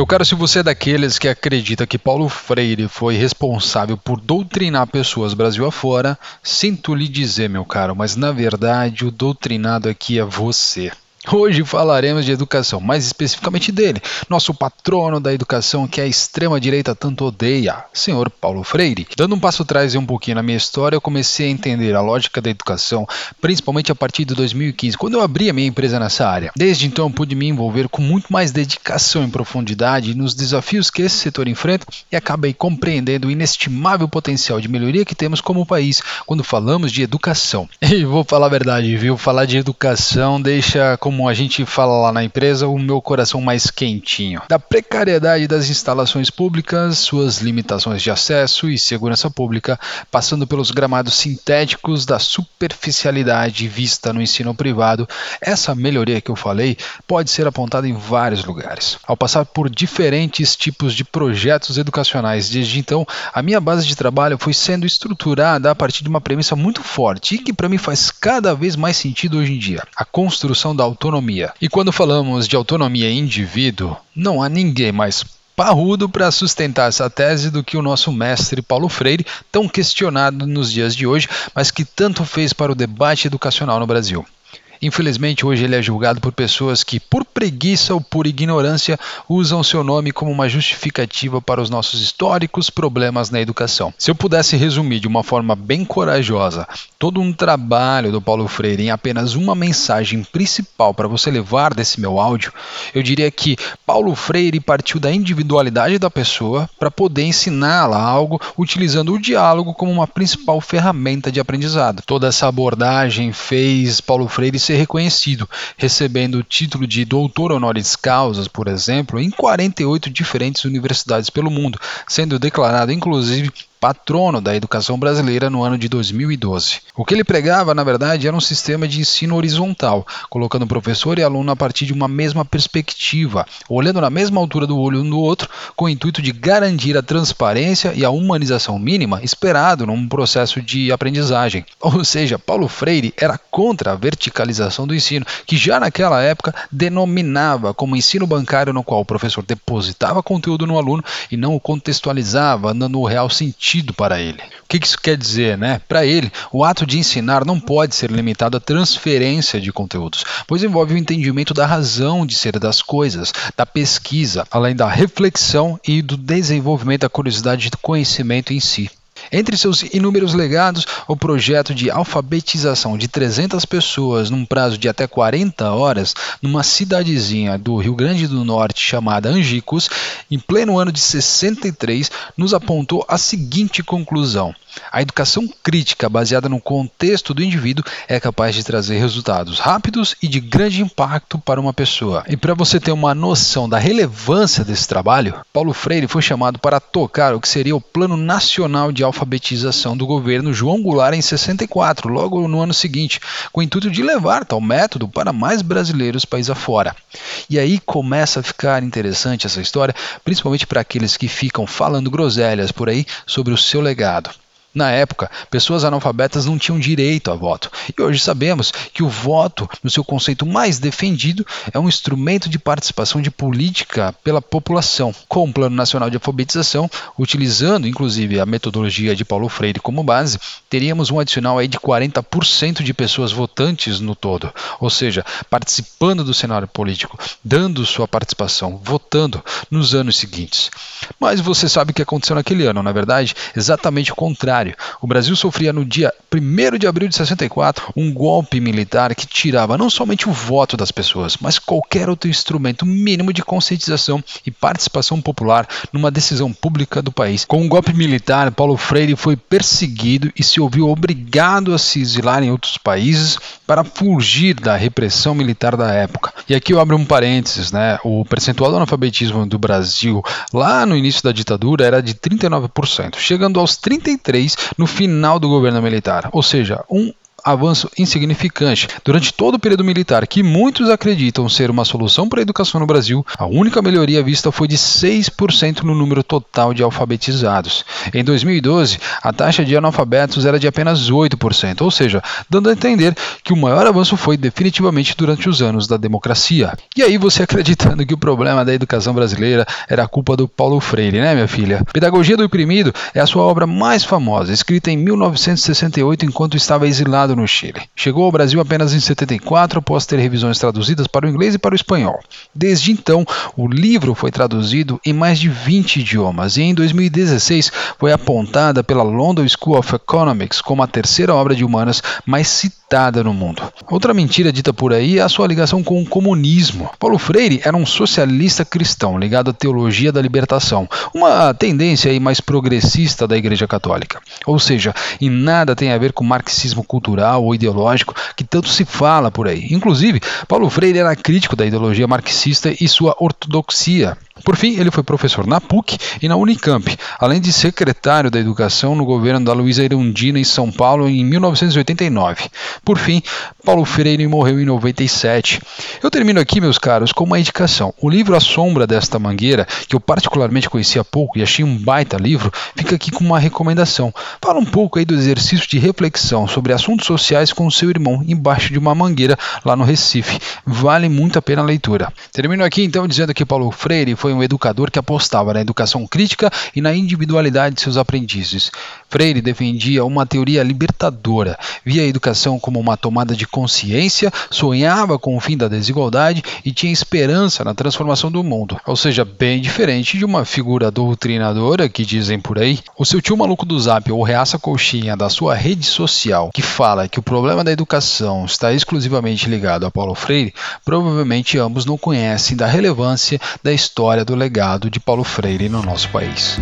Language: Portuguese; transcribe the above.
Meu caro, se você é daqueles que acredita que Paulo Freire foi responsável por doutrinar pessoas Brasil afora, sinto lhe dizer, meu caro, mas na verdade o doutrinado aqui é você. Hoje falaremos de educação, mais especificamente dele, nosso patrono da educação que a extrema-direita tanto odeia, senhor Paulo Freire. Dando um passo atrás e um pouquinho na minha história, eu comecei a entender a lógica da educação, principalmente a partir de 2015, quando eu abri a minha empresa nessa área. Desde então, eu pude me envolver com muito mais dedicação e profundidade nos desafios que esse setor enfrenta e acabei compreendendo o inestimável potencial de melhoria que temos como país quando falamos de educação. E vou falar a verdade, viu? Falar de educação deixa como a gente fala lá na empresa, o meu coração mais quentinho. Da precariedade das instalações públicas, suas limitações de acesso e segurança pública, passando pelos gramados sintéticos da superficialidade vista no ensino privado, essa melhoria que eu falei pode ser apontada em vários lugares. Ao passar por diferentes tipos de projetos educacionais desde então, a minha base de trabalho foi sendo estruturada a partir de uma premissa muito forte e que para mim faz cada vez mais sentido hoje em dia: a construção da autonomia. E quando falamos de autonomia indivíduo, não há ninguém mais parrudo para sustentar essa tese do que o nosso mestre Paulo Freire, tão questionado nos dias de hoje, mas que tanto fez para o debate educacional no Brasil. Infelizmente, hoje ele é julgado por pessoas que, por preguiça ou por ignorância, usam seu nome como uma justificativa para os nossos históricos problemas na educação. Se eu pudesse resumir de uma forma bem corajosa todo um trabalho do Paulo Freire em apenas uma mensagem principal para você levar desse meu áudio, eu diria que Paulo Freire partiu da individualidade da pessoa para poder ensiná-la algo utilizando o diálogo como uma principal ferramenta de aprendizado. Toda essa abordagem fez Paulo Freire ser reconhecido, recebendo o título de doutor honoris causa, por exemplo, em 48 diferentes universidades pelo mundo, sendo declarado inclusive patrono da educação brasileira no ano de 2012. O que ele pregava, na verdade, era um sistema de ensino horizontal, colocando professor e aluno a partir de uma mesma perspectiva, olhando na mesma altura do olho um do outro, com o intuito de garantir a transparência e a humanização mínima esperado num processo de aprendizagem. Ou seja, Paulo Freire era contra a verticalização do ensino, que já naquela época denominava como ensino bancário no qual o professor depositava conteúdo no aluno e não o contextualizava, dando o real sentido sentido para ele. O que isso quer dizer, né? Para ele, o ato de ensinar não pode ser limitado à transferência de conteúdos, pois envolve o entendimento da razão de ser das coisas, da pesquisa, além da reflexão e do desenvolvimento da curiosidade do conhecimento em si. Entre seus inúmeros legados, o projeto de alfabetização de 300 pessoas num prazo de até 40 horas numa cidadezinha do Rio Grande do Norte chamada Angicos, em pleno ano de 63, nos apontou a seguinte conclusão: a educação crítica, baseada no contexto do indivíduo, é capaz de trazer resultados rápidos e de grande impacto para uma pessoa. E para você ter uma noção da relevância desse trabalho, Paulo Freire foi chamado para tocar o que seria o Plano Nacional de Alfabetização do governo João Goulart em 64, logo no ano seguinte, com o intuito de levar tal método para mais brasileiros país afora. E aí começa a ficar interessante essa história, principalmente para aqueles que ficam falando groselhas por aí sobre o seu legado. Na época, pessoas analfabetas não tinham direito a voto, e hoje sabemos que o voto, no seu conceito mais defendido, é um instrumento de participação de política pela população. Com o Plano Nacional de Alfabetização, utilizando inclusive a metodologia de Paulo Freire como base, teríamos um adicional aí de 40% de pessoas votantes no todo, ou seja, participando do cenário político, dando sua participação, votando nos anos seguintes. Mas você sabe o que aconteceu naquele ano, na é verdade? Exatamente o contrário O Brasil sofria no dia 1 de abril de 64 um golpe militar que tirava não somente o voto das pessoas, mas qualquer outro instrumento mínimo de conscientização e participação popular numa decisão pública do país. Com o golpe militar, Paulo Freire foi perseguido e se ouviu obrigado a se exilar em outros países para fugir da repressão militar da época. E aqui eu abro um parênteses, né? O percentual do analfabetismo do Brasil lá no início da ditadura era de 39%, chegando aos 33 no final do governo militar, ou seja, um avanço insignificante. Durante todo o período militar, que muitos acreditam ser uma solução para a educação no Brasil, a única melhoria vista foi de 6% no número total de alfabetizados. Em 2012, a taxa de analfabetos era de apenas 8%, ou seja, dando a entender que o maior avanço foi definitivamente durante os anos da democracia. E aí você acreditando que o problema da educação brasileira era culpa do Paulo Freire, né, minha filha? Pedagogia do Oprimido é a sua obra mais famosa, escrita em 1968 enquanto estava exilado no Chile. Chegou ao Brasil apenas em 74 após ter revisões traduzidas para o inglês e para o espanhol. Desde então, o livro foi traduzido em mais de 20 idiomas e em 2016 foi apontada pela London School of Economics como a terceira obra de humanas mais citada no mundo. Outra mentira dita por aí é a sua ligação com o comunismo. Paulo Freire era um socialista cristão ligado à teologia da libertação, uma tendência mais progressista da Igreja Católica. Ou seja, em nada tem a ver com marxismo cultural ou ideológico que tanto se fala por aí. Inclusive, Paulo Freire era crítico da ideologia marxista e sua ortodoxia. Por fim, ele foi professor na PUC e na Unicamp, além de secretário da Educação no governo da Luísa Irundina em São Paulo em 1989. Por fim, Paulo Freire morreu em 97. Eu termino aqui, meus caros, com uma indicação. O livro A Sombra desta Mangueira, que eu particularmente conhecia pouco e achei um baita livro, fica aqui com uma recomendação. Fala um pouco aí do exercício de reflexão sobre assuntos sociais com seu irmão embaixo de uma mangueira lá no Recife. Vale muito a pena a leitura. Termino aqui então dizendo que Paulo Freire foi foi um educador que apostava na educação crítica e na individualidade de seus aprendizes. Freire defendia uma teoria libertadora, via a educação como uma tomada de consciência, sonhava com o fim da desigualdade e tinha esperança na transformação do mundo. Ou seja, bem diferente de uma figura doutrinadora que dizem por aí. O seu tio maluco do Zap ou reaça coxinha da sua rede social que fala que o problema da educação está exclusivamente ligado a Paulo Freire, provavelmente ambos não conhecem da relevância da história do legado de Paulo Freire no nosso país.